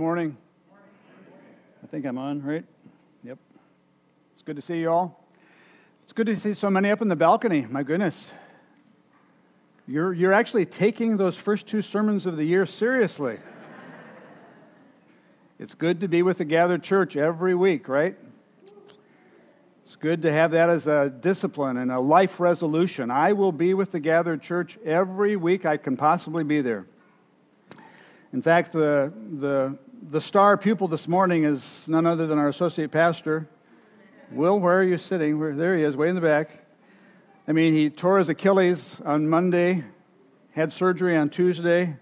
morning. I think I'm on, right? Yep. It's good to see you all. It's good to see so many up in the balcony. My goodness. You're, you're actually taking those first two sermons of the year seriously. it's good to be with the gathered church every week, right? It's good to have that as a discipline and a life resolution. I will be with the gathered church every week I can possibly be there. In fact, the, the, the star pupil this morning is none other than our associate pastor. Will, where are you sitting? Where, there he is, way in the back. I mean, he tore his Achilles on Monday, had surgery on Tuesday.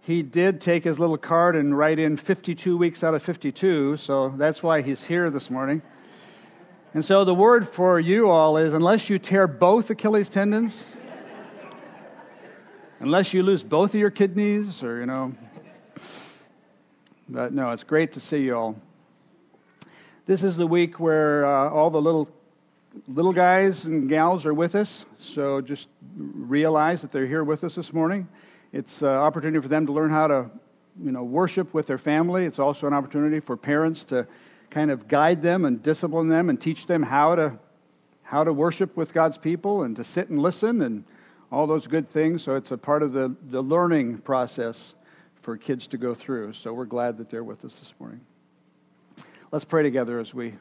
He did take his little card and write in 52 weeks out of 52, so that's why he's here this morning. And so the word for you all is unless you tear both Achilles tendons, unless you lose both of your kidneys, or, you know, but no, it's great to see you all. This is the week where uh, all the little little guys and gals are with us. So just realize that they're here with us this morning. It's an opportunity for them to learn how to, you know, worship with their family. It's also an opportunity for parents to kind of guide them and discipline them and teach them how to how to worship with God's people and to sit and listen and all those good things. So it's a part of the, the learning process for kids to go through. So we're glad that they're with us this morning. Let's pray together as we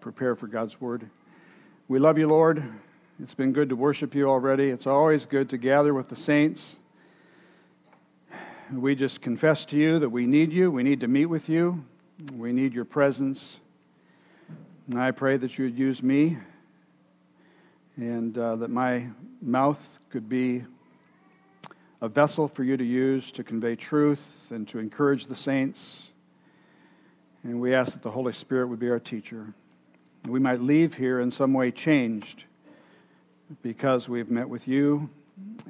prepare for God's word. We love you, Lord. It's been good to worship you already. It's always good to gather with the saints. We just confess to you that we need you. We need to meet with you. We need your presence. And I pray that you would use me and uh, that my mouth could be a vessel for you to use to convey truth and to encourage the saints. And we ask that the Holy Spirit would be our teacher. We might leave here in some way changed because we've met with you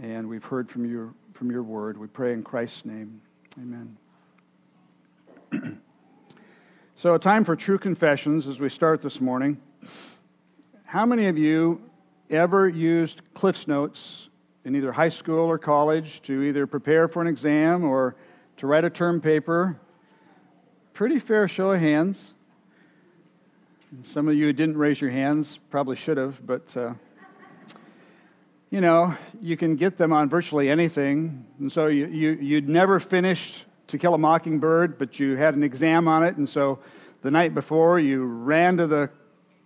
and we've heard from your, from your word. We pray in Christ's name. Amen. so, a time for true confessions as we start this morning. How many of you ever used Cliff's Notes in either high school or college to either prepare for an exam or to write a term paper. Pretty fair show of hands. Some of you didn't raise your hands, probably should have, but uh, you know, you can get them on virtually anything. And so you, you, you'd never finished To Kill a Mockingbird, but you had an exam on it. And so the night before, you ran to the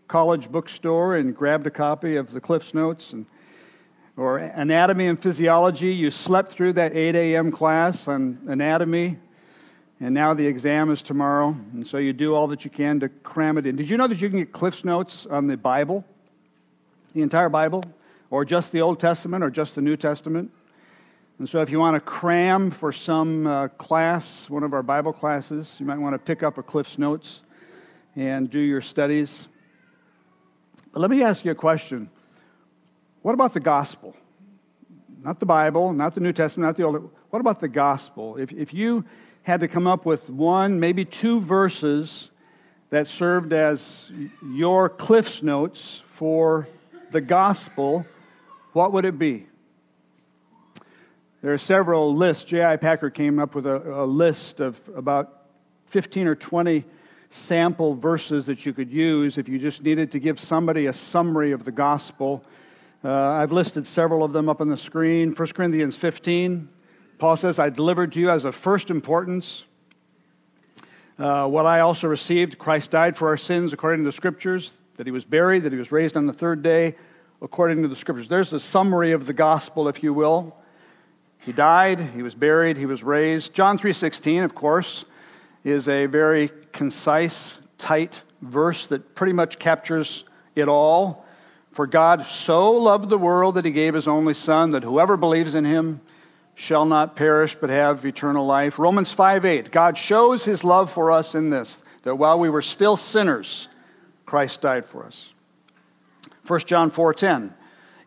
college bookstore and grabbed a copy of the Cliff's Notes and or anatomy and physiology. You slept through that 8 a.m. class on anatomy, and now the exam is tomorrow. And so you do all that you can to cram it in. Did you know that you can get Cliff's Notes on the Bible, the entire Bible, or just the Old Testament, or just the New Testament? And so if you want to cram for some uh, class, one of our Bible classes, you might want to pick up a Cliff's Notes and do your studies. But let me ask you a question. What about the gospel? Not the Bible, not the New Testament, not the Old. What about the gospel? If, if you had to come up with one, maybe two verses that served as your Cliff's Notes for the gospel, what would it be? There are several lists. J.I. Packer came up with a, a list of about 15 or 20 sample verses that you could use if you just needed to give somebody a summary of the gospel uh, I've listed several of them up on the screen. 1 Corinthians 15, Paul says, I delivered to you as of first importance uh, what I also received. Christ died for our sins according to the scriptures, that he was buried, that he was raised on the third day according to the scriptures. There's a summary of the gospel, if you will. He died, he was buried, he was raised. John 3:16, of course, is a very concise, tight verse that pretty much captures it all. For God so loved the world that he gave his only Son, that whoever believes in him shall not perish but have eternal life. Romans 5 8. God shows his love for us in this, that while we were still sinners, Christ died for us. 1 John 4 10.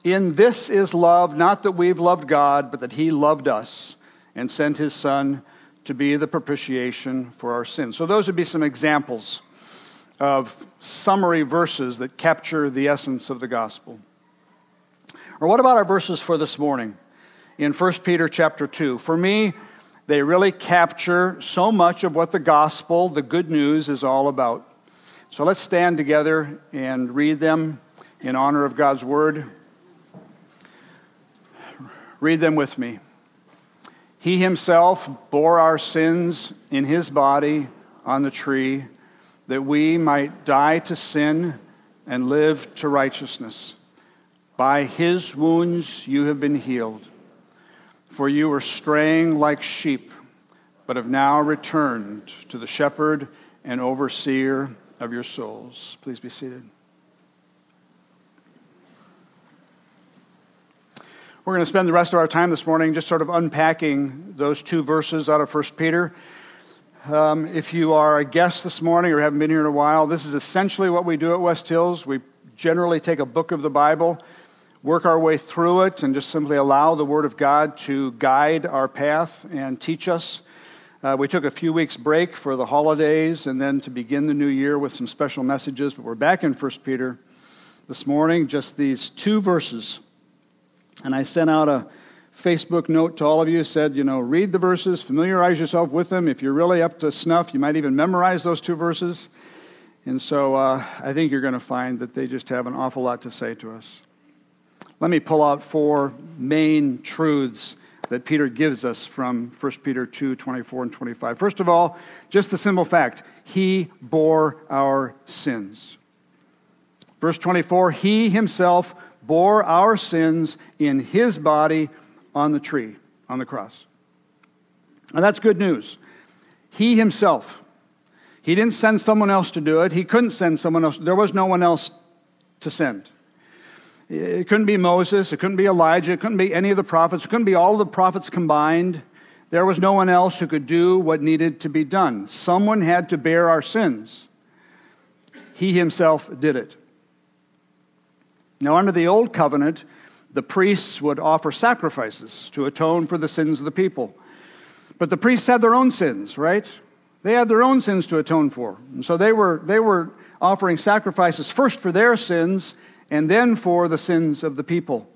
In this is love, not that we've loved God, but that he loved us and sent his Son to be the propitiation for our sins. So, those would be some examples of summary verses that capture the essence of the gospel. Or what about our verses for this morning in 1 Peter chapter 2? For me, They really capture so much of what the gospel, the good news, is all about. So let's stand together and read them in honor of God's word. Read them with me. He himself bore our sins in his body on the tree, that we might die to sin and live to righteousness. By his wounds you have been healed. For you were straying like sheep, but have now returned to the shepherd and overseer of your souls. Please be seated. We're going to spend the rest of our time this morning just sort of unpacking those two verses out of 1 Peter. Um, if you are a guest this morning or haven't been here in a while, this is essentially what we do at West Hills. We generally take a book of the Bible work our way through it and just simply allow the Word of God to guide our path and teach us. Uh, we took a few weeks break for the holidays and then to begin the new year with some special messages, but we're back in 1 Peter this morning, just these two verses. And I sent out a Facebook note to all of you, said, you know, read the verses, familiarize yourself with them. If you're really up to snuff, you might even memorize those two verses. And so uh, I think you're going to find that they just have an awful lot to say to us. Let me pull out four main truths that Peter gives us from 1 Peter 2 24 and 25. First of all, just the simple fact He bore our sins. Verse 24, He Himself bore our sins in His body on the tree, on the cross. Now that's good news. He Himself. He didn't send someone else to do it. He couldn't send someone else. There was no one else to send. It couldn't be Moses, it couldn't be Elijah, it couldn't be any of the prophets, it couldn't be all the prophets combined. There was no one else who could do what needed to be done. Someone had to bear our sins. He himself did it. Now, under the old covenant, the priests would offer sacrifices to atone for the sins of the people. But the priests had their own sins, right? They had their own sins to atone for. And so they were, they were offering sacrifices first for their sins and then for the sins of the people,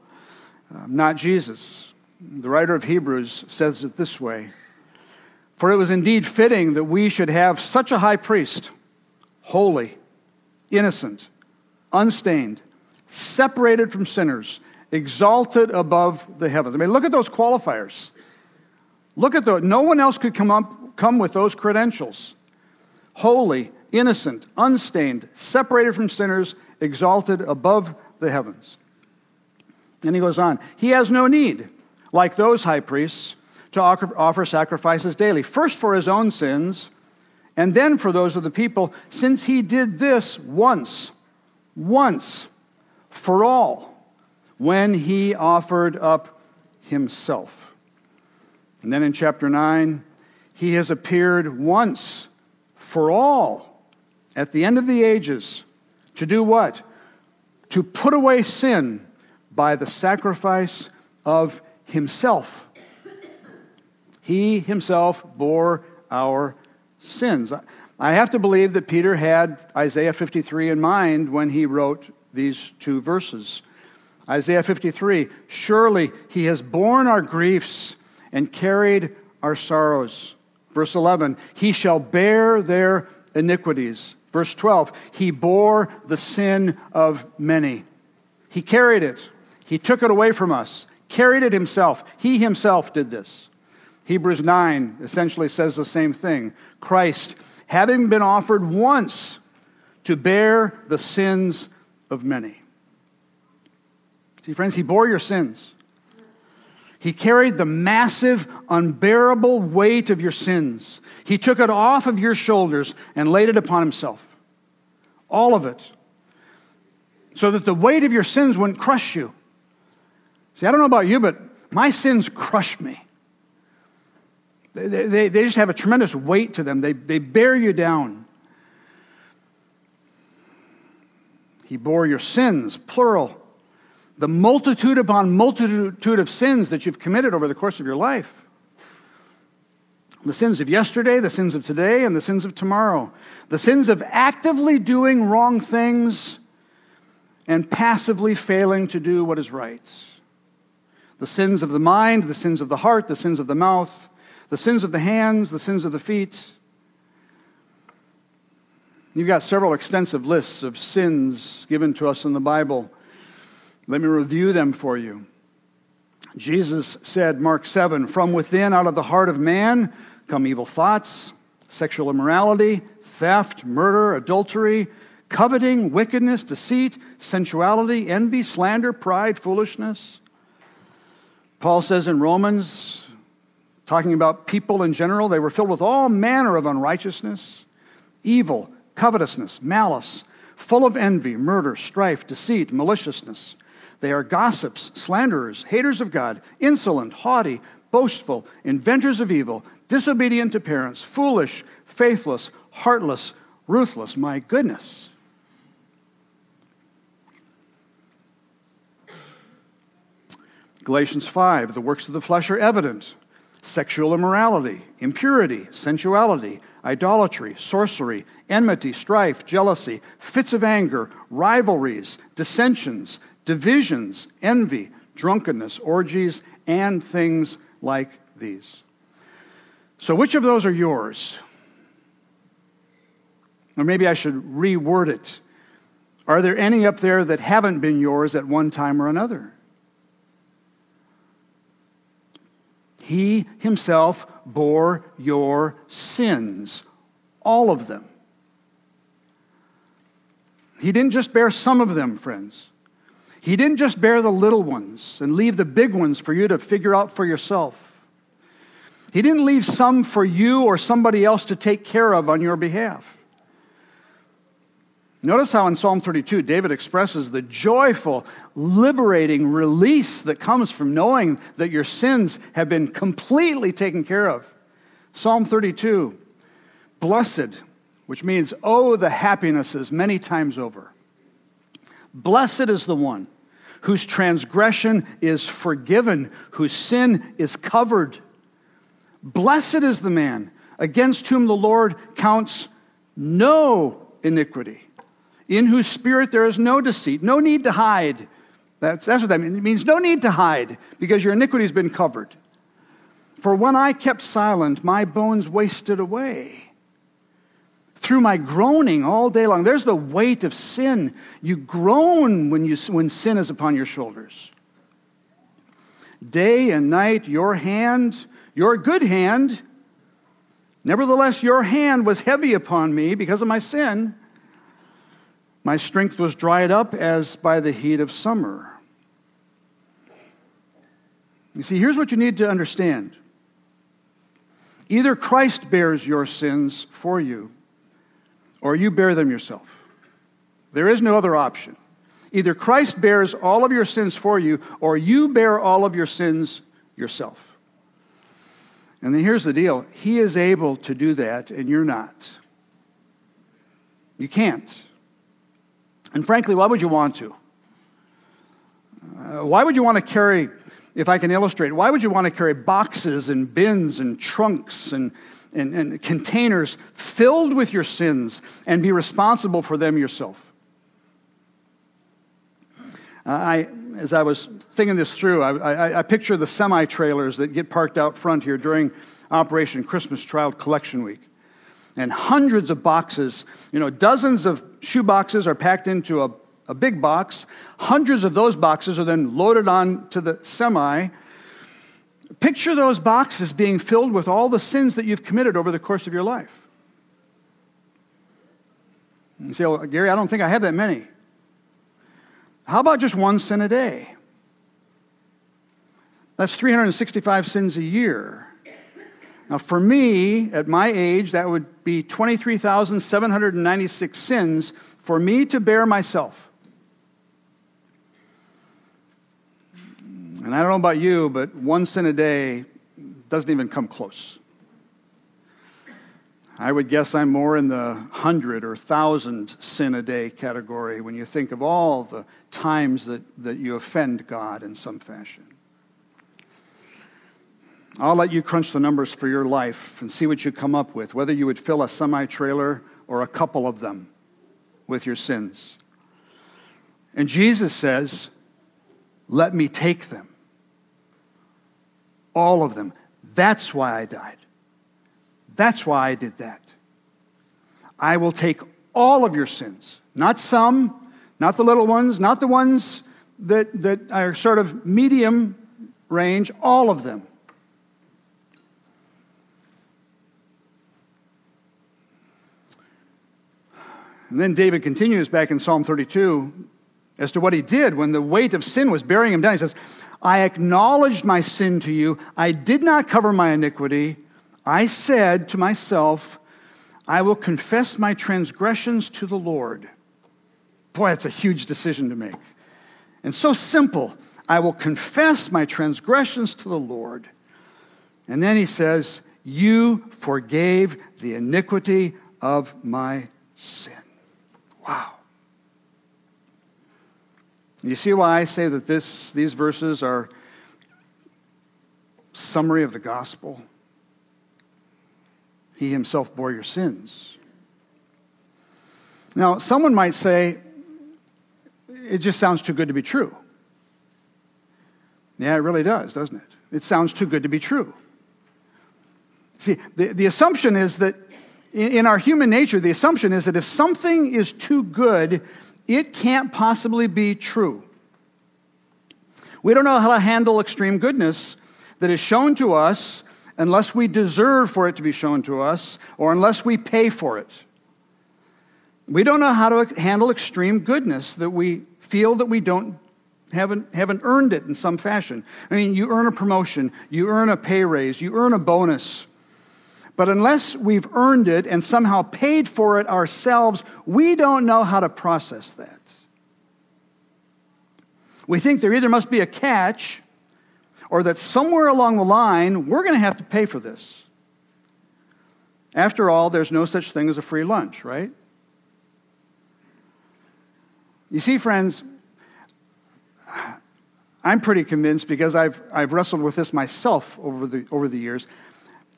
uh, not Jesus. The writer of Hebrews says it this way For it was indeed fitting that we should have such a high priest, holy, innocent, unstained, separated from sinners, exalted above the heavens. I mean, look at those qualifiers. Look at those. No one else could come, up, come with those credentials. Holy, innocent, unstained, separated from sinners, exalted above the heavens. And he goes on, he has no need, like those high priests, to offer sacrifices daily, first for his own sins, and then for those of the people, since he did this once, once for all, when he offered up himself. And then in chapter 9, he has appeared once for all at the end of the ages to do what? To put away sin by the sacrifice of himself. He himself bore our sins. I have to believe that Peter had Isaiah 53 in mind when he wrote these two verses. Isaiah 53 Surely he has borne our griefs and carried our sorrows. Verse 11 He shall bear their iniquities. Verse 12, he bore the sin of many. He carried it. He took it away from us, carried it himself. He himself did this. Hebrews 9 essentially says the same thing. Christ, having been offered once to bear the sins of many. See, friends, he bore your sins. He carried the massive, unbearable weight of your sins. He took it off of your shoulders and laid it upon himself. All of it. So that the weight of your sins wouldn't crush you. See, I don't know about you, but my sins crush me. They, they, they just have a tremendous weight to them, they, they bear you down. He bore your sins, plural the multitude upon multitude of sins that you've committed over the course of your life. The sins of yesterday, the sins of today, and the sins of tomorrow. The sins of actively doing wrong things and passively failing to do what is right. The sins of the mind, the sins of the heart, the sins of the mouth, the sins of the hands, the sins of the feet. You've got several extensive lists of sins given to us in the Bible. Let me review them for you. Jesus said, Mark 7, from within, out of the heart of man, come evil thoughts, sexual immorality, theft, murder, adultery, coveting, wickedness, deceit, sensuality, envy, slander, pride, foolishness. Paul says in Romans, talking about people in general, they were filled with all manner of unrighteousness, evil, covetousness, malice, full of envy, murder, strife, deceit, maliciousness. They are gossips, slanderers, haters of God, insolent, haughty, boastful, inventors of evil, disobedient to parents, foolish, faithless, heartless, ruthless. My goodness. Galatians 5 the works of the flesh are evident sexual immorality, impurity, sensuality, idolatry, sorcery, enmity, strife, jealousy, fits of anger, rivalries, dissensions, divisions, envy, drunkenness, orgies, and things like these. So, which of those are yours? Or maybe I should reword it. Are there any up there that haven't been yours at one time or another? He himself bore your sins, all of them. He didn't just bear some of them, friends. He didn't just bear the little ones and leave the big ones for you to figure out for yourself. He didn't leave some for you or somebody else to take care of on your behalf. Notice how in Psalm 32, David expresses the joyful, liberating release that comes from knowing that your sins have been completely taken care of. Psalm 32, blessed, which means, oh, the happinesses many times over. Blessed is the one whose transgression is forgiven, whose sin is covered. Blessed is the man against whom the Lord counts no iniquity in whose spirit there is no deceit, no need to hide. That's, that's what that means. It means no need to hide because your iniquity has been covered. For when I kept silent, my bones wasted away. Through my groaning all day long, there's the weight of sin. You groan when, you, when sin is upon your shoulders. Day and night, your hand, your good hand, nevertheless, your hand was heavy upon me because of my sin. My strength was dried up as by the heat of summer. You see, here's what you need to understand either Christ bears your sins for you, or you bear them yourself. There is no other option. Either Christ bears all of your sins for you, or you bear all of your sins yourself. And then here's the deal He is able to do that, and you're not. You can't. And frankly, why would you want to? Uh, why would you want to carry, if I can illustrate, why would you want to carry boxes and bins and trunks and, and, and containers filled with your sins and be responsible for them yourself? I, as I was thinking this through, I, I, I picture the semi trailers that get parked out front here during Operation Christmas Child Collection Week and hundreds of boxes, you know, dozens of shoe boxes are packed into a, a big box. Hundreds of those boxes are then loaded on to the semi. Picture those boxes being filled with all the sins that you've committed over the course of your life. You say, well, Gary, I don't think I have that many. How about just one sin a day? That's 365 sins a year. Now, for me, at my age, that would be 23,796 sins for me to bear myself. And I don't know about you, but one sin a day doesn't even come close. I would guess I'm more in the hundred or thousand sin a day category when you think of all the times that, that you offend God in some fashion. I'll let you crunch the numbers for your life and see what you come up with, whether you would fill a semi trailer or a couple of them with your sins. And Jesus says, Let me take them. All of them. That's why I died. That's why I did that. I will take all of your sins, not some, not the little ones, not the ones that, that are sort of medium range, all of them. And then David continues back in Psalm 32 as to what he did when the weight of sin was bearing him down. He says, I acknowledged my sin to you. I did not cover my iniquity. I said to myself, I will confess my transgressions to the Lord. Boy, that's a huge decision to make. And so simple. I will confess my transgressions to the Lord. And then he says, You forgave the iniquity of my sin. Wow. You see why I say that this, these verses are summary of the gospel? He himself bore your sins. Now, someone might say, it just sounds too good to be true. Yeah, it really does, doesn't it? It sounds too good to be true. See, the, the assumption is that in our human nature, the assumption is that if something is too good, it can't possibly be true. We don't know how to handle extreme goodness that is shown to us unless we deserve for it to be shown to us or unless we pay for it. We don't know how to handle extreme goodness that we feel that we don't haven't, haven't earned it in some fashion. I mean, you earn a promotion, you earn a pay raise, you earn a bonus. But unless we've earned it and somehow paid for it ourselves, we don't know how to process that. We think there either must be a catch or that somewhere along the line we're going to have to pay for this. After all, there's no such thing as a free lunch, right? You see, friends, I'm pretty convinced because I've, I've wrestled with this myself over the, over the years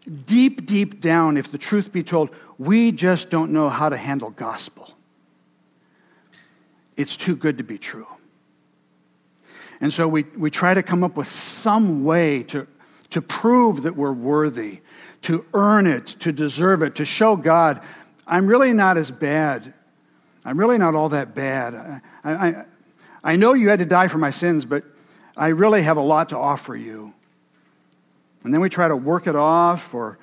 deep, deep down, if the truth be told, we just don't know how to handle gospel. It's too good to be true. And so we, we try to come up with some way to, to prove that we're worthy, to earn it, to deserve it, to show God, I'm really not as bad. I'm really not all that bad. I, I, I know you had to die for my sins, but I really have a lot to offer you. And then we try to work it off or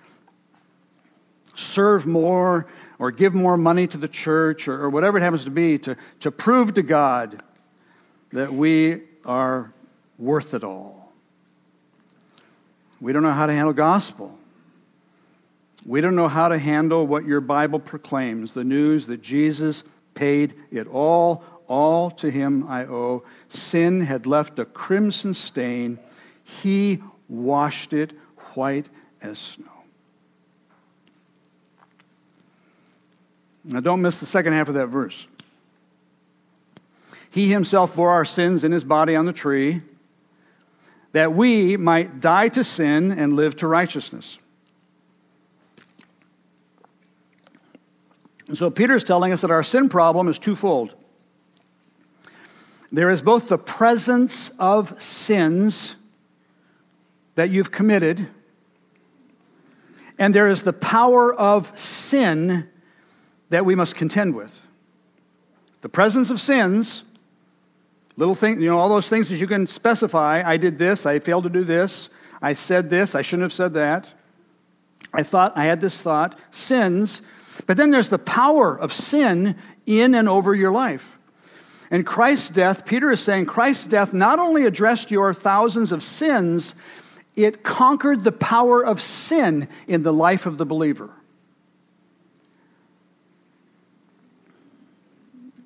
serve more or give more money to the church or, or whatever it happens to be to, to prove to God that we are worth it all. We don't know how to handle gospel. We don't know how to handle what your Bible proclaims the news that Jesus paid it all, all to him I owe. Sin had left a crimson stain. He washed it white as snow. Now, don't miss the second half of that verse. He himself bore our sins in his body on the tree, that we might die to sin and live to righteousness. And so, Peter is telling us that our sin problem is twofold. There is both the presence of sins that you've committed, and there is the power of sin that we must contend with. The presence of sins, little things, you know, all those things that you can specify. I did this, I failed to do this, I said this, I shouldn't have said that. I thought, I had this thought, sins. But then there's the power of sin in and over your life. And Christ's death, Peter is saying, Christ's death not only addressed your thousands of sins, it conquered the power of sin in the life of the believer.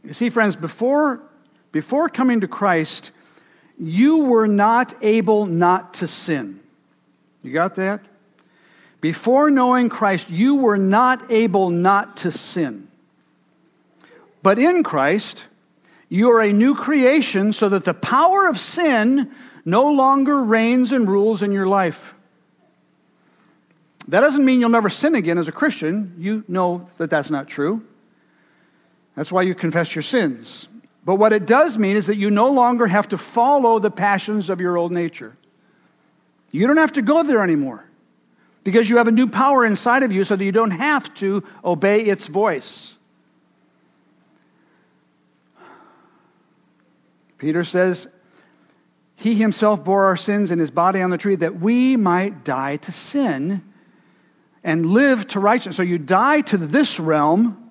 You see, friends, before, before coming to Christ, you were not able not to sin. You got that? Before knowing Christ, you were not able not to sin. But in Christ, you are a new creation so that the power of sin no longer reigns and rules in your life. That doesn't mean you'll never sin again as a Christian. You know that that's not true. That's why you confess your sins. But what it does mean is that you no longer have to follow the passions of your old nature. You don't have to go there anymore. because you have a new power inside of you so that you don't have to obey its voice. Peter says, He himself bore our sins in his body on the tree that we might die to sin and live to righteousness. So you die to this realm,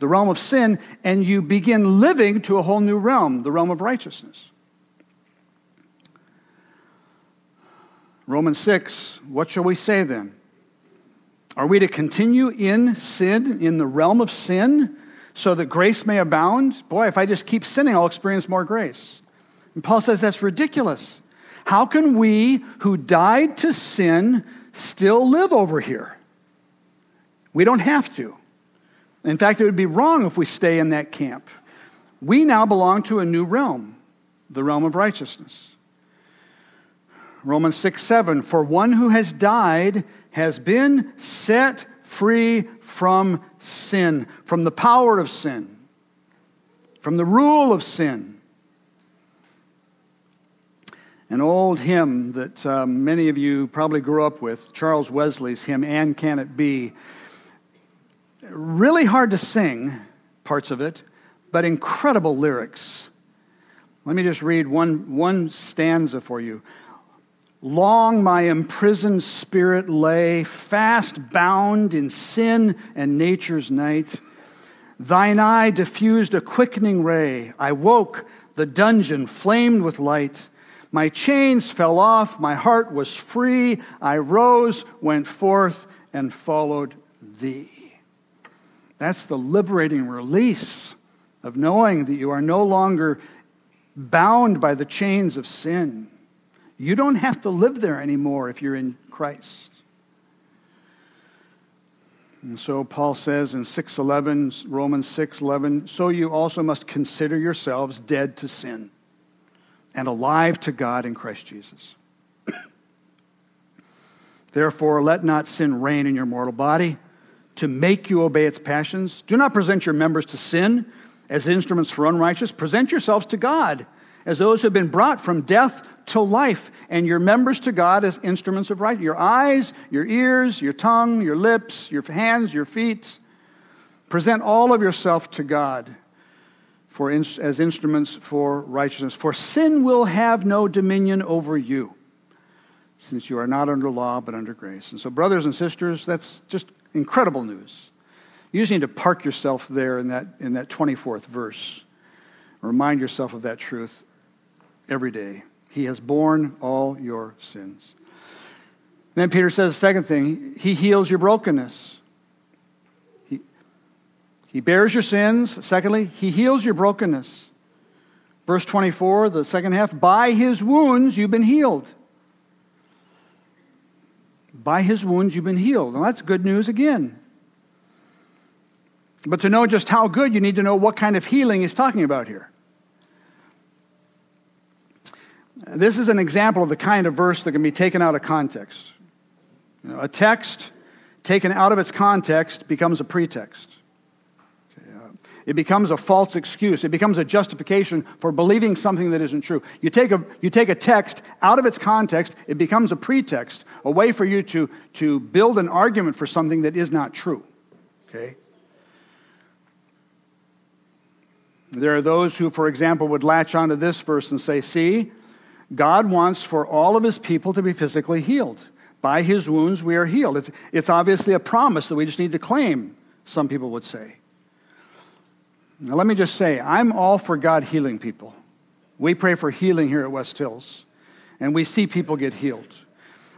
the realm of sin, and you begin living to a whole new realm, the realm of righteousness. Romans 6, what shall we say then? Are we to continue in sin, in the realm of sin, so that grace may abound? Boy, if I just keep sinning, I'll experience more grace. And Paul says that's ridiculous. How can we who died to sin still live over here? We don't have to. In fact, it would be wrong if we stay in that camp. We now belong to a new realm, the realm of righteousness. Romans 6 7, for one who has died has been set free from sin, from the power of sin, from the rule of sin. An old hymn that um, many of you probably grew up with, Charles Wesley's hymn, And Can It Be? Really hard to sing, parts of it, but incredible lyrics. Let me just read one, one stanza for you. Long my imprisoned spirit lay, fast bound in sin and nature's night. Thine eye diffused a quickening ray. I woke, the dungeon flamed with light. My chains fell off, my heart was free. I rose, went forth, and followed thee. That's the liberating release of knowing that you are no longer bound by the chains of sin. You don't have to live there anymore if you're in Christ. And so Paul says in 6:11 Romans 6:11 so you also must consider yourselves dead to sin and alive to God in Christ Jesus. Therefore let not sin reign in your mortal body to make you obey its passions. Do not present your members to sin as instruments for unrighteous, present yourselves to God as those who have been brought from death to life, and your members to God as instruments of right. Your eyes, your ears, your tongue, your lips, your hands, your feet. Present all of yourself to God for as instruments for righteousness. For sin will have no dominion over you, since you are not under law but under grace. And so, brothers and sisters, that's just incredible news. You just need to park yourself there in that, in that 24th verse. Remind yourself of that truth every day. He has borne all your sins. Then Peter says the second thing He heals your brokenness. He, bears your sins. Secondly, He heals your brokenness. Verse 24, the second half, by His wounds you've been healed. By His wounds you've been healed. Now that's good news again. But to know just how good, you need to know what kind of healing he's talking about here. This is an example of the kind of verse that can be taken out of context. You know, a text taken out of its context becomes a pretext. It becomes a false excuse. It becomes a justification for believing something that isn't true. You take a, you take a text out of its context, it becomes a pretext, a way for you to, to build an argument for something that is not true. Okay? There are those who, for example, would latch onto this verse and say, see, God wants for all of his people to be physically healed. By his wounds, we are healed. It's, it's obviously a promise that we just need to claim, some people would say. Now, let me just say, I'm all for God healing people. We pray for healing here at West Hills, and we see people get healed.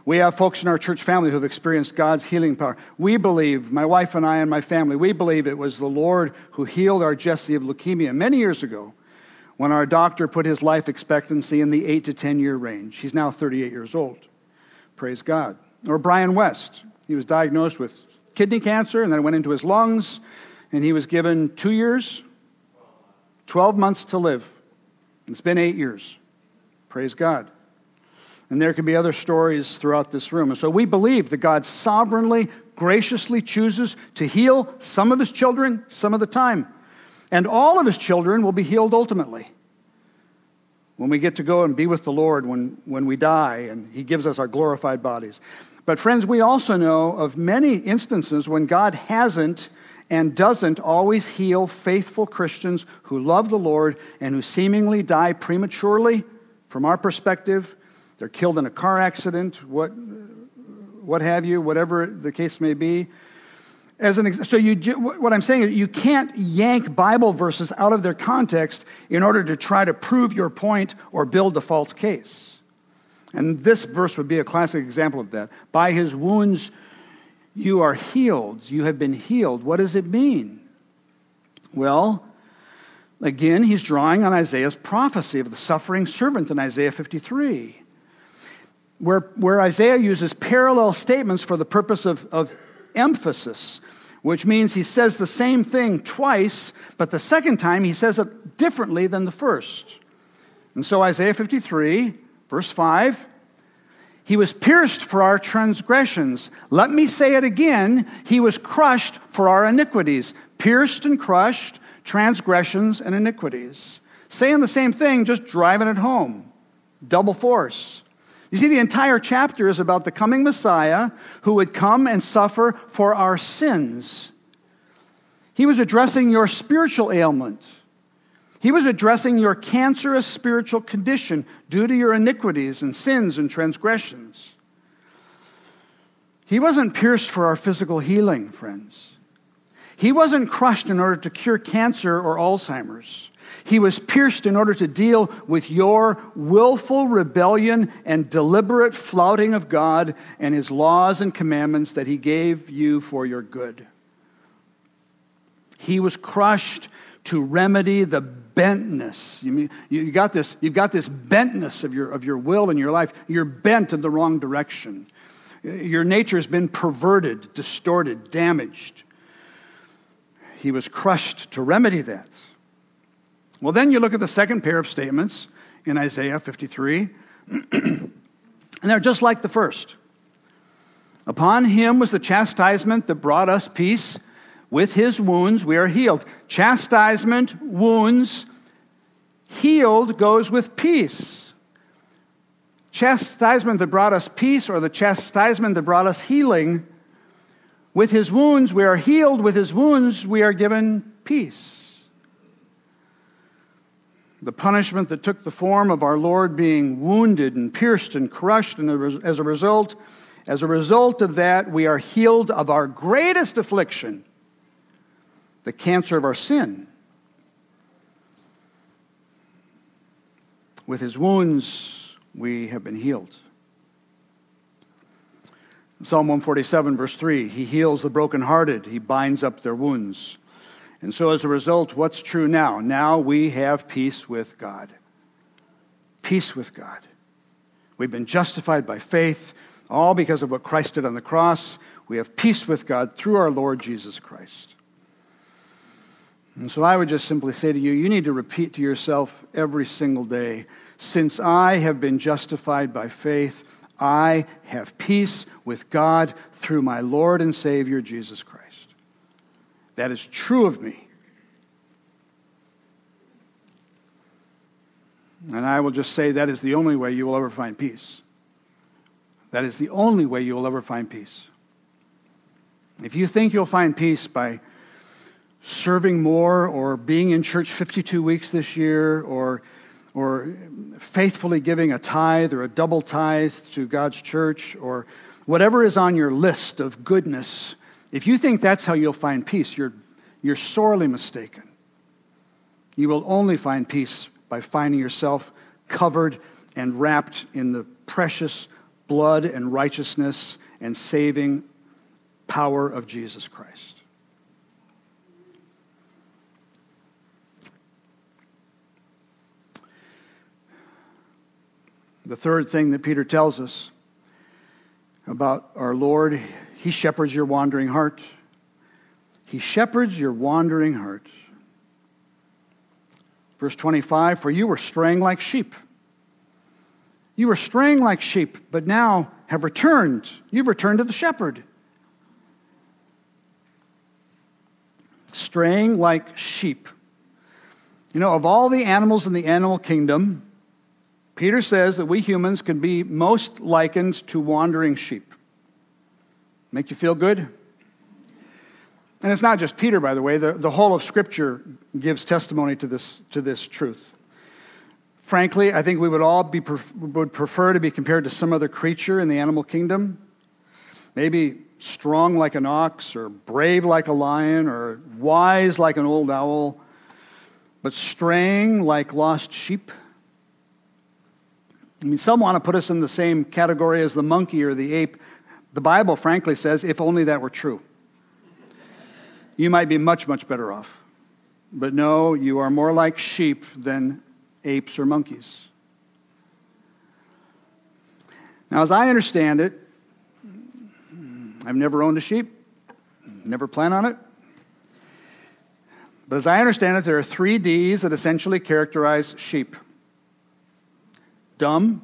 We have folks in our church family who have experienced God's healing power. We believe, my wife and I and my family, we believe it was the Lord who healed our Jesse of leukemia many years ago when our doctor put his life expectancy in the 8 to 10 year range. He's now 38 years old. Praise God. Or Brian West. He was diagnosed with kidney cancer and then went into his lungs, and he was given two years, 12 months to live. It's been eight years. Praise God. And there can be other stories throughout this room. And so we believe that God sovereignly, graciously chooses to heal some of his children some of the time and all of his children will be healed ultimately. when we get to go and be with the Lord when, when we die and He gives us our glorified bodies. But, friends, we also know of many instances when God hasn't and doesn't always heal faithful Christians who love the Lord and who seemingly die prematurely from our perspective. They're killed in a car accident, what, what have you, whatever the case may be. As an so you, what I'm saying is you can't yank Bible verses out of their context in order to try to prove your point or build a false case. And this verse would be a classic example of that. By his wounds you are healed. You have been healed. What does it mean? Well, again, he's drawing on Isaiah's prophecy of the suffering servant in Isaiah 53, where, where Isaiah uses parallel statements for the purpose of, of emphasis, which means he says the same thing twice, but the second time he says it differently than the first. And so, Isaiah 53, verse 5 he was pierced for our transgressions. Let me say it again. He was crushed for our iniquities. Pierced and crushed, transgressions and iniquities. Saying the same thing, just driving it home. Double force. You see, the entire chapter is about the coming Messiah who would come and suffer for our sins. He was addressing your spiritual ailment. He was addressing your cancerous spiritual condition due to your iniquities and sins and transgressions. He wasn't pierced for our physical healing, friends. He wasn't crushed in order to cure cancer or Alzheimer's. He was pierced in order to deal with your willful rebellion and deliberate flouting of God and His laws and commandments that He gave you for your good. He was crushed to remedy the bentness. You, mean, you got this, you've got this bentness of your, of your will and your life. You're bent in the wrong direction. Your nature has been perverted, distorted, damaged. He was crushed to remedy that. Well, then you look at the second pair of statements in Isaiah 53, and they're just like the first. Upon him was the chastisement that brought us peace with his wounds we are healed. Chastisement, wounds, healed goes with peace. Chastisement that brought us peace, or the chastisement that brought us healing, with his wounds we are healed, with his wounds we are given peace. The punishment that took the form of our Lord being wounded and pierced and crushed, and as a result, as a result of that, we are healed of our greatest affliction the cancer of our sin. With his wounds, we have been healed. Psalm 147, verse 3 He heals the brokenhearted, He binds up their wounds. And so, as a result, what's true now? Now we have peace with God. Peace with God. We've been justified by faith, all because of what Christ did on the cross. We have peace with God through our Lord Jesus Christ. And so I would just simply say to you, you need to repeat to yourself every single day since I have been justified by faith, I have peace with God through my Lord and Savior, Jesus Christ. That is true of me. And I will just say that is the only way you will ever find peace. That is the only way you will ever find peace. If you think you'll find peace by serving more or being in church 52 weeks this year or, or faithfully giving a tithe or a double tithe to God's church or whatever is on your list of goodness, if you think that's how you'll find peace, you're, you're sorely mistaken. You will only find peace by finding yourself covered and wrapped in the precious blood and righteousness and saving power of Jesus Christ. The third thing that Peter tells us about our Lord, he shepherds your wandering heart. He shepherds your wandering heart. Verse 25 For you were straying like sheep. You were straying like sheep, but now have returned. You've returned to the shepherd. Straying like sheep. You know, of all the animals in the animal kingdom, Peter says that we humans can be most likened to wandering sheep. Make you feel good? And it's not just Peter, by the way, the, the whole of Scripture gives testimony to this, to this truth. Frankly, I think we would all be, would prefer to be compared to some other creature in the animal kingdom. Maybe strong like an ox, or brave like a lion, or wise like an old owl, but straying like lost sheep. I mean, some want to put us in the same category as the monkey or the ape. The Bible, frankly, says if only that were true. You might be much, much better off. But no, you are more like sheep than apes or monkeys. Now, as I understand it, I've never owned a sheep, never plan on it. But as I understand it, there are three D's that essentially characterize sheep dumb,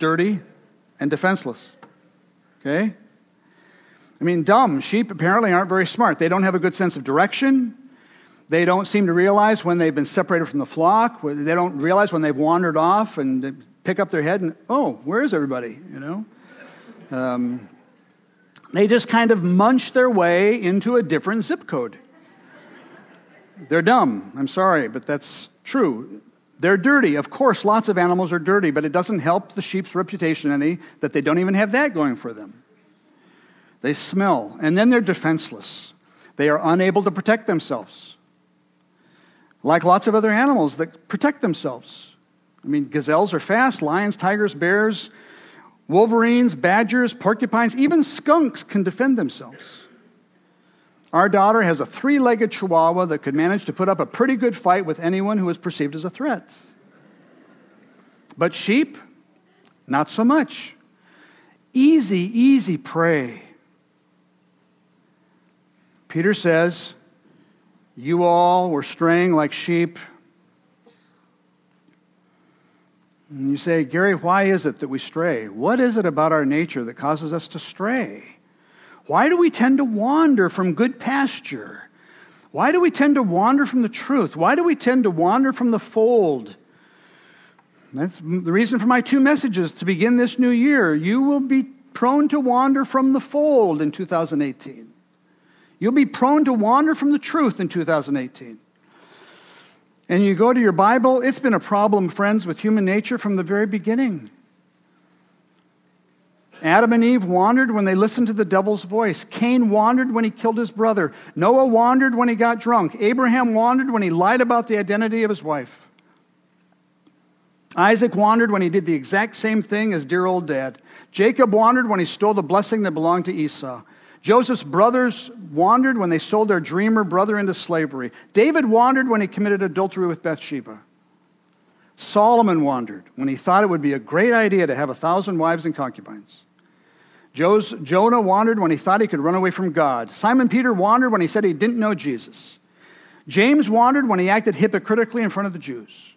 dirty, and defenseless. Okay? I mean, dumb. Sheep apparently aren't very smart. They don't have a good sense of direction. They don't seem to realize when they've been separated from the flock. They don't realize when they've wandered off and pick up their head and, oh, where is everybody? You know? Um, they just kind of munch their way into a different zip code. They're dumb. I'm sorry, but that's true. They're dirty. Of course, lots of animals are dirty, but it doesn't help the sheep's reputation any that they don't even have that going for them. They smell, and then they're defenseless. They are unable to protect themselves. Like lots of other animals that protect themselves. I mean, gazelles are fast, lions, tigers, bears, wolverines, badgers, porcupines, even skunks can defend themselves. Our daughter has a three legged chihuahua that could manage to put up a pretty good fight with anyone who is perceived as a threat. But sheep, not so much. Easy, easy prey. Peter says, You all were straying like sheep. And you say, Gary, why is it that we stray? What is it about our nature that causes us to stray? Why do we tend to wander from good pasture? Why do we tend to wander from the truth? Why do we tend to wander from the fold? That's the reason for my two messages to begin this new year. You will be prone to wander from the fold in 2018. You'll be prone to wander from the truth in 2018. And you go to your Bible, it's been a problem, friends, with human nature from the very beginning. Adam and Eve wandered when they listened to the devil's voice. Cain wandered when he killed his brother. Noah wandered when he got drunk. Abraham wandered when he lied about the identity of his wife. Isaac wandered when he did the exact same thing as dear old dad. Jacob wandered when he stole the blessing that belonged to Esau. Joseph's brothers wandered when they sold their dreamer brother into slavery. David wandered when he committed adultery with Bathsheba. Solomon wandered when he thought it would be a great idea to have a thousand wives and concubines. Joe's, Jonah wandered when he thought he could run away from God. Simon Peter wandered when he said he didn't know Jesus. James wandered when he acted hypocritically in front of the Jews.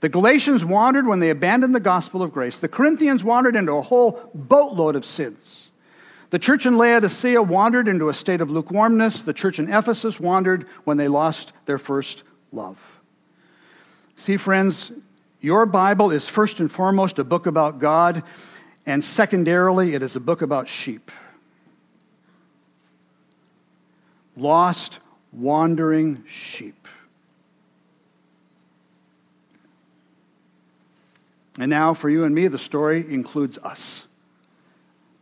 The Galatians wandered when they abandoned the gospel of grace. The Corinthians wandered into a whole boatload of sins. The church in Laodicea wandered into a state of lukewarmness. The church in Ephesus wandered when they lost their first love. See, friends, your Bible is first and foremost a book about God. And secondarily, it is a book about sheep. Lost, wandering sheep. And now, for you and me, the story includes us.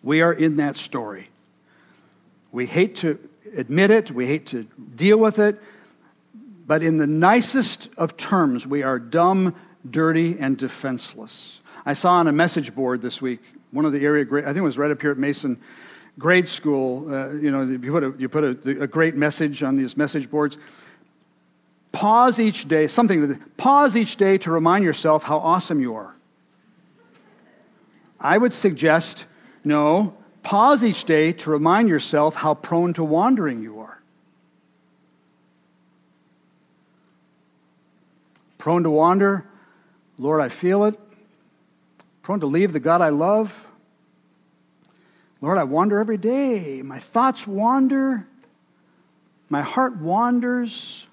We are in that story. We hate to admit it, we hate to deal with it, but in the nicest of terms, we are dumb, dirty, and defenseless. I saw on a message board this week, one of the area, I think it was right up here at Mason grade school, uh, you know, you put, a, you put a, a, great message on these message boards. Pause each day, something, pause each day to remind yourself how awesome you are. I would suggest, no, pause each day to remind yourself how prone to wandering you are. Prone to wander, Lord, I feel it prone to leave the God I love. Lord, I wander every day. My thoughts wander. My heart wanders.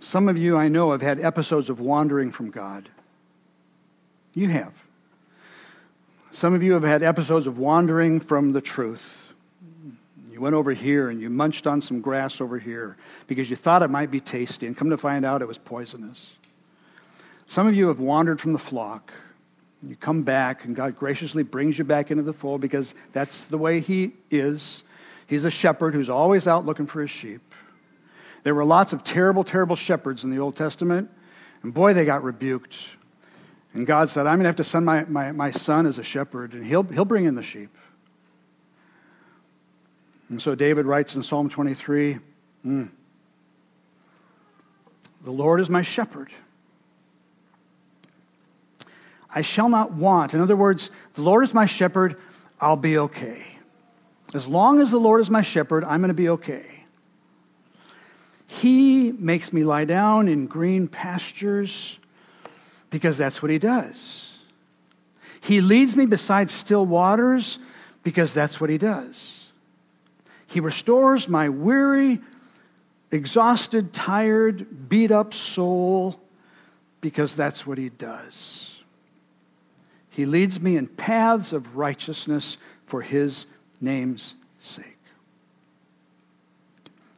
Some of you I know have had episodes of wandering from God. You have. Some of you have had episodes of wandering from the truth. You went over here and you munched on some grass over here because you thought it might be tasty, and come to find out it was poisonous. Some of you have wandered from the flock. You come back, and God graciously brings you back into the fold because that's the way He is. He's a shepherd who's always out looking for his sheep. There were lots of terrible, terrible shepherds in the Old Testament, and boy, they got rebuked. And God said, I'm going to have to send my, my, my son as a shepherd, and he'll, he'll bring in the sheep. And so David writes in Psalm 23 mm, The Lord is my shepherd. I shall not want. In other words, the Lord is my shepherd, I'll be okay. As long as the Lord is my shepherd, I'm going to be okay. He makes me lie down in green pastures because that's what he does. He leads me beside still waters because that's what he does. He restores my weary, exhausted, tired, beat up soul because that's what he does. He leads me in paths of righteousness for his name's sake.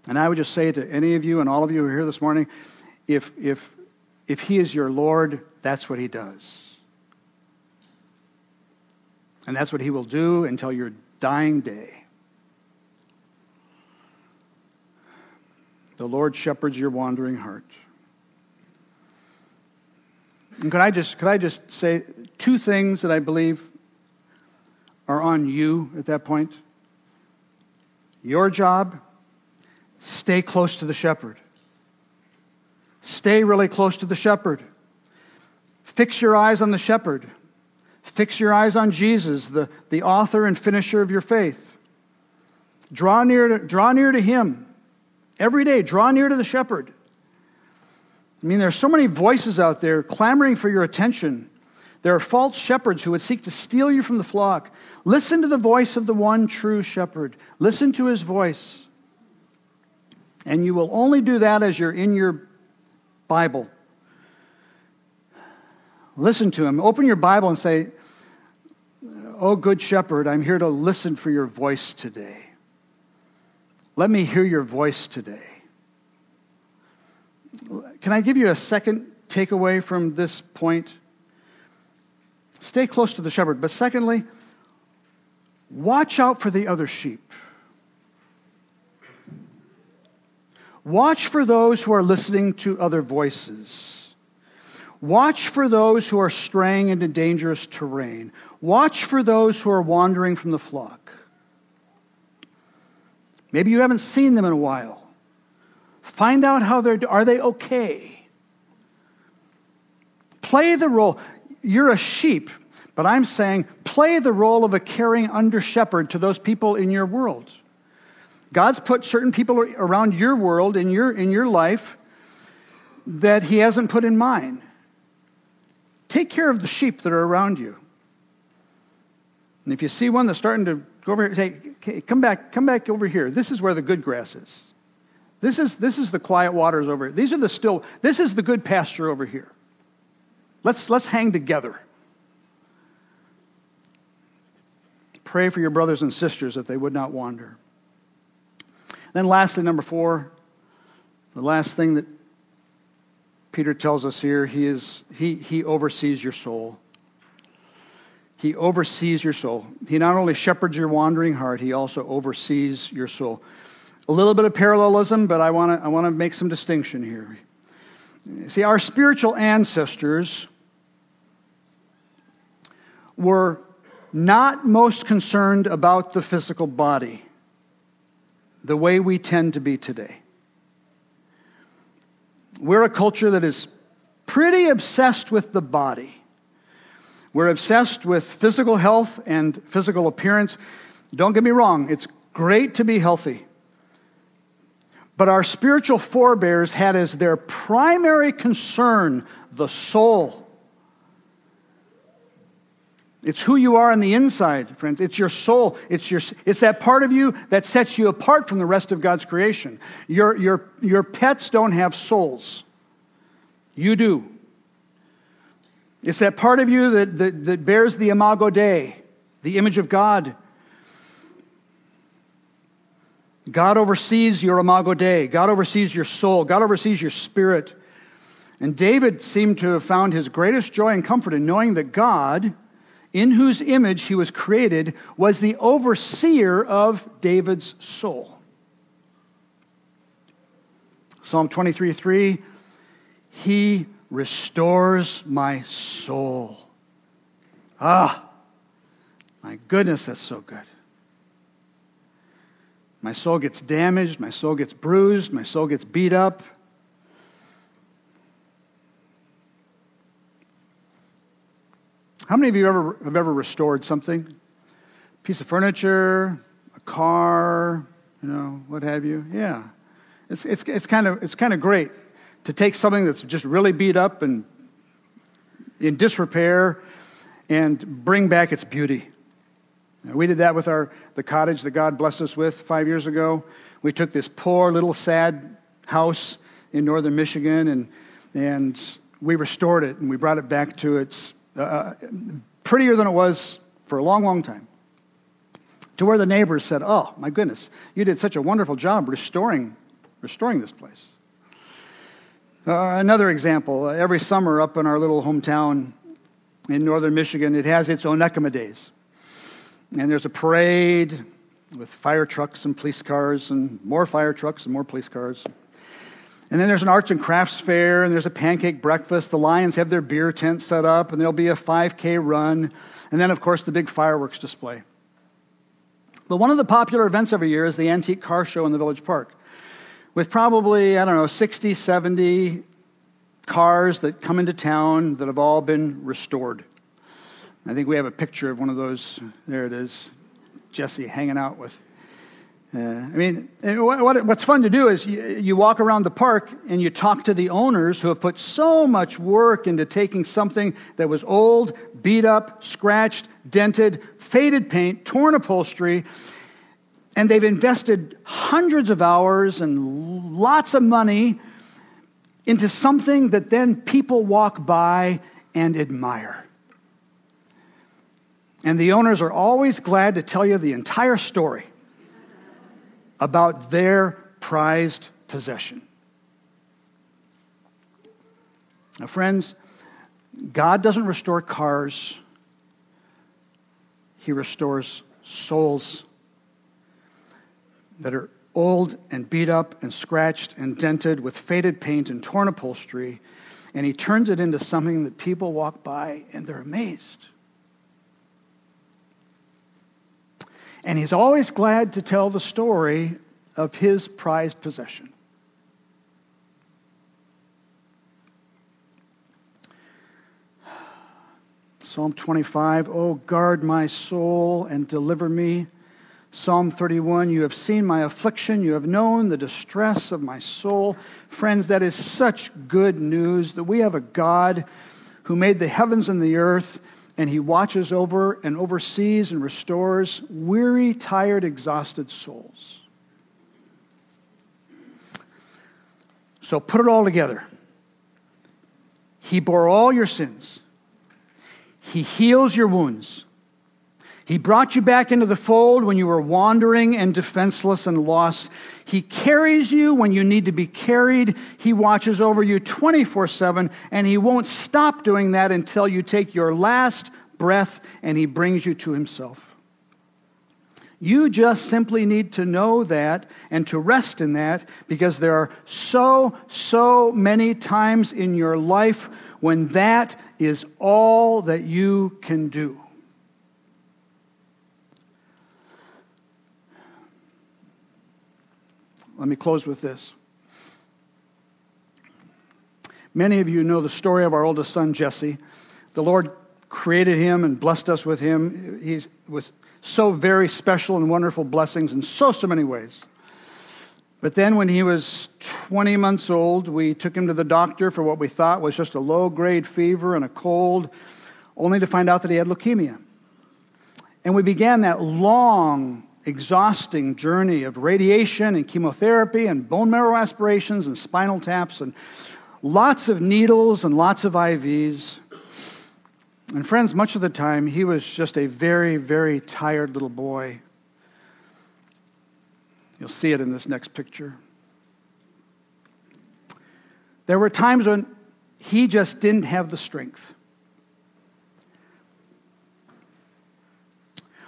And I would just say to any of you and all of you who are here this morning if, if, if He is your Lord, that's what He does. And that's what He will do until your dying day. The Lord shepherds your wandering heart. And could I just, could I just say two things that I believe are on you at that point? Your job Stay close to the shepherd. Stay really close to the shepherd. Fix your eyes on the shepherd. Fix your eyes on Jesus, the, the author and finisher of your faith. Draw near, to, draw near to him. Every day, draw near to the shepherd. I mean, there are so many voices out there clamoring for your attention. There are false shepherds who would seek to steal you from the flock. Listen to the voice of the one true shepherd. Listen to his voice. And you will only do that as you're in your Bible. Listen to him. Open your Bible and say, Oh, good shepherd, I'm here to listen for your voice today. Let me hear your voice today. Can I give you a second takeaway from this point? Stay close to the shepherd. But secondly, watch out for the other sheep. Watch for those who are listening to other voices. Watch for those who are straying into dangerous terrain. Watch for those who are wandering from the flock. Maybe you haven't seen them in a while. Find out how they're are they okay? Play the role. You're a sheep, but I'm saying play the role of a caring under shepherd to those people in your world. God's put certain people around your world, in your, in your life, that He hasn't put in mine. Take care of the sheep that are around you. And if you see one that's starting to go over here, say, okay, come back, come back over here. This is where the good grass is. This is, this is the quiet waters over here. These are the still, this is the good pasture over here. Let's, let's hang together. Pray for your brothers and sisters that they would not wander. Then, lastly, number four, the last thing that Peter tells us here, he, is, he, he oversees your soul. He oversees your soul. He not only shepherds your wandering heart, he also oversees your soul. A little bit of parallelism, but I want to I want to make some distinction here. See, our spiritual ancestors were not most concerned about the physical body the way we tend to be today. We're a culture that is pretty obsessed with the body. We're obsessed with physical health and physical appearance. Don't get me wrong, it's great to be healthy. But our spiritual forebears had as their primary concern the soul. It's who you are on the inside, friends. It's your soul. It's, your, it's that part of you that sets you apart from the rest of God's creation. Your, your, your pets don't have souls. You do. It's that part of you that, that, that bears the imago Dei, the image of God. God oversees your imago Dei. God oversees your soul. God oversees your spirit. And David seemed to have found his greatest joy and comfort in knowing that God, in whose image he was created, was the overseer of David's soul. Psalm 23 3 He restores my soul. Ah, my goodness, that's so good. My soul gets damaged, my soul gets bruised, my soul gets beat up. How many of you ever, have ever restored something? A piece of furniture, a car, you know, what have you? Yeah. It's, it's, it's, kind of, it's kind of great to take something that's just really beat up and in disrepair and bring back its beauty. We did that with our, the cottage that God blessed us with five years ago. We took this poor little sad house in northern Michigan and, and we restored it and we brought it back to its uh, prettier than it was for a long, long time. To where the neighbors said, Oh, my goodness, you did such a wonderful job restoring, restoring this place. Uh, another example uh, every summer up in our little hometown in northern Michigan, it has its Onekama Days. And there's a parade with fire trucks and police cars, and more fire trucks and more police cars. And then there's an arts and crafts fair, and there's a pancake breakfast. The Lions have their beer tent set up, and there'll be a 5K run. And then, of course, the big fireworks display. But one of the popular events every year is the antique car show in the village park, with probably, I don't know, 60, 70 cars that come into town that have all been restored. I think we have a picture of one of those. There it is. Jesse hanging out with. Uh, I mean, what, what, what's fun to do is you, you walk around the park and you talk to the owners who have put so much work into taking something that was old, beat up, scratched, dented, faded paint, torn upholstery, and they've invested hundreds of hours and lots of money into something that then people walk by and admire. And the owners are always glad to tell you the entire story about their prized possession. Now, friends, God doesn't restore cars, He restores souls that are old and beat up and scratched and dented with faded paint and torn upholstery, and He turns it into something that people walk by and they're amazed. And he's always glad to tell the story of his prized possession. Psalm 25, Oh, guard my soul and deliver me. Psalm 31, You have seen my affliction, you have known the distress of my soul. Friends, that is such good news that we have a God who made the heavens and the earth and he watches over and oversees and restores weary, tired, exhausted souls. So put it all together. He bore all your sins. He heals your wounds. He brought you back into the fold when you were wandering and defenseless and lost. He carries you when you need to be carried. He watches over you 24 7, and He won't stop doing that until you take your last breath and He brings you to Himself. You just simply need to know that and to rest in that because there are so, so many times in your life when that is all that you can do. Let me close with this. Many of you know the story of our oldest son, Jesse. The Lord created him and blessed us with him. He's with so very special and wonderful blessings in so, so many ways. But then, when he was 20 months old, we took him to the doctor for what we thought was just a low grade fever and a cold, only to find out that he had leukemia. And we began that long exhausting journey of radiation and chemotherapy and bone marrow aspirations and spinal taps and lots of needles and lots of IVs. And friends, much of the time, he was just a very, very tired little boy. You'll see it in this next picture. There were times when he just didn't have the strength.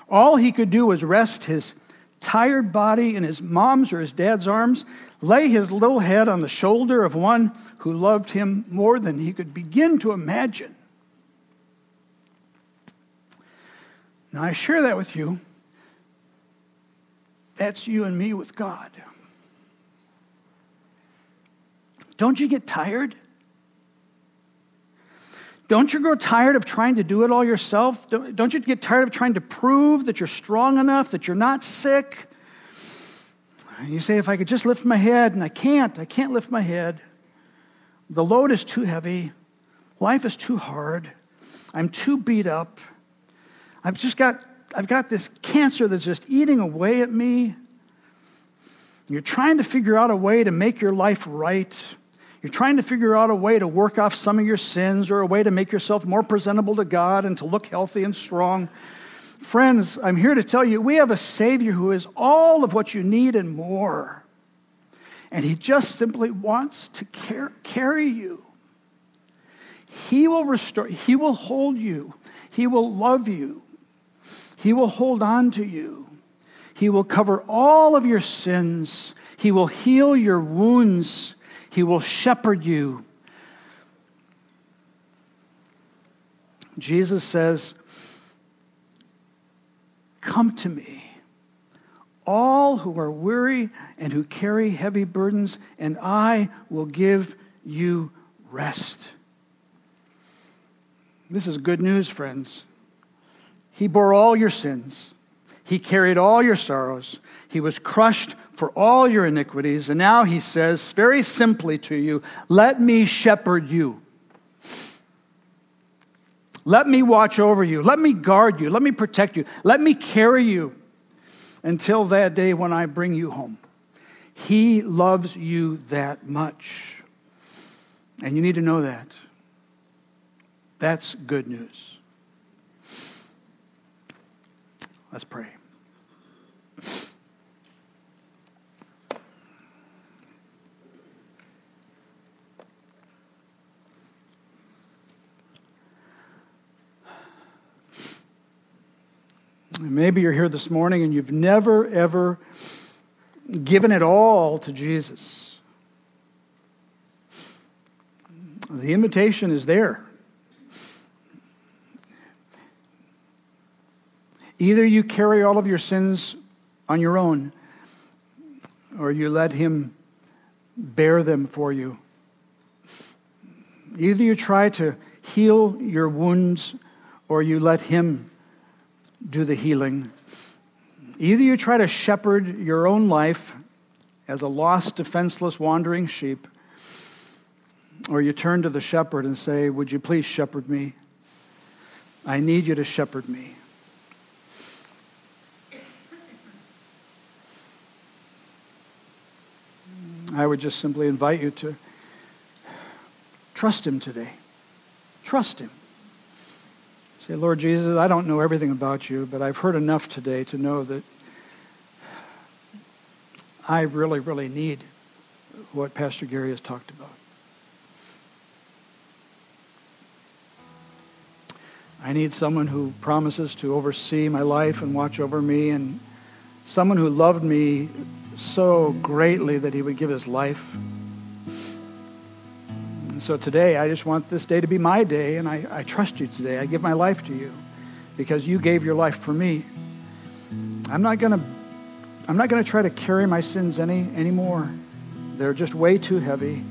All he could do was rest his tired body in his mom's or his dad's arms, lay his little head on the shoulder of one who loved him more than he could begin to imagine. Now, I share that with you. That's you and me with God. Don't you get tired? Don't you grow tired of trying to do it all yourself? Don't you get tired of trying to prove that you're strong enough, that you're not sick? You say, if I could just lift my head, and I can't, I can't lift my head. The load is too heavy. Life is too hard. I'm too beat up. I've just got, I've got this cancer that's just eating away at me. You're trying to figure out a way to make your life right. You're trying to figure out a way to work off some of your sins or a way to make yourself more presentable to God and to look healthy and strong. Friends, I'm here to tell you we have a Savior who is all of what you need and more. And He just simply wants to care, carry you. He will restore, He will hold you, He will love you. He will hold on to you. He will cover all of your sins. He will heal your wounds. He will shepherd you. Jesus says, Come to me, all who are weary and who carry heavy burdens, and I will give you rest. This is good news, friends. He bore all your sins. He carried all your sorrows. He was crushed for all your iniquities. And now he says very simply to you, Let me shepherd you. Let me watch over you. Let me guard you. Let me protect you. Let me carry you until that day when I bring you home. He loves you that much. And you need to know that. That's good news. Let's pray. Maybe you're here this morning and you've never, ever given it all to Jesus. The invitation is there. Either you carry all of your sins on your own, or you let Him bear them for you. Either you try to heal your wounds, or you let Him do the healing. Either you try to shepherd your own life as a lost, defenseless, wandering sheep, or you turn to the shepherd and say, Would you please shepherd me? I need you to shepherd me. I would just simply invite you to trust Him today. Trust Him. Say, Lord Jesus, I don't know everything about you, but I've heard enough today to know that I really, really need what Pastor Gary has talked about. I need someone who promises to oversee my life and watch over me, and someone who loved me so greatly that he would give his life. And so today, I just want this day to be my day, and I, I trust you today. I give my life to you because you gave your life for me. I'm not going to I'm not going to try to carry my sins any anymore. They're just way too heavy.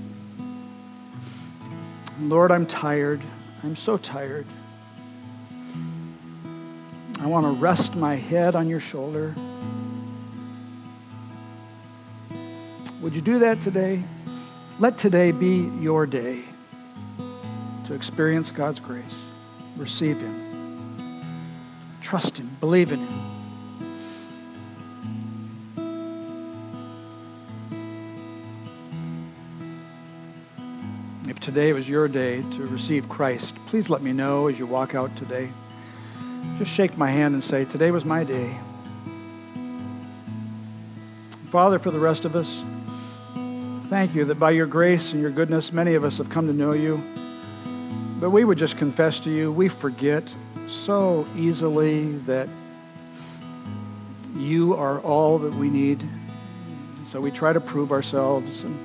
Lord, I'm tired. I'm so tired. I want to rest my head on your shoulder. Would you do that today? Let today be your day to experience God's grace. Receive Him. Trust Him. Believe in Him. If today was your day to receive Christ, please let me know as you walk out today. Just shake my hand and say, Today was my day. Father, for the rest of us, thank you that by your grace and your goodness, many of us have come to know you. But we would just confess to you, we forget so easily that you are all that we need. So we try to prove ourselves and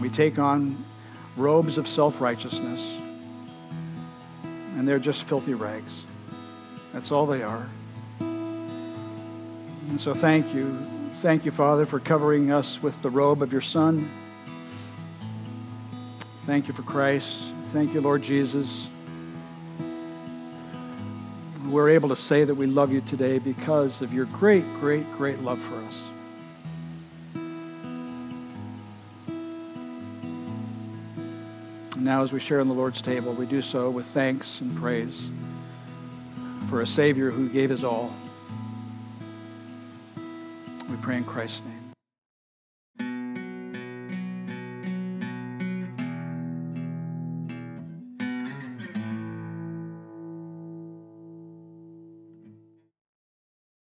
we take on robes of self righteousness, and they're just filthy rags. That's all they are. And so thank you. Thank you, Father, for covering us with the robe of your Son. Thank you for Christ. Thank you, Lord Jesus. We're able to say that we love you today because of your great, great, great love for us. now, as we share in the Lord's table, we do so with thanks and praise for a Savior who gave his all. Pray in Christ's name.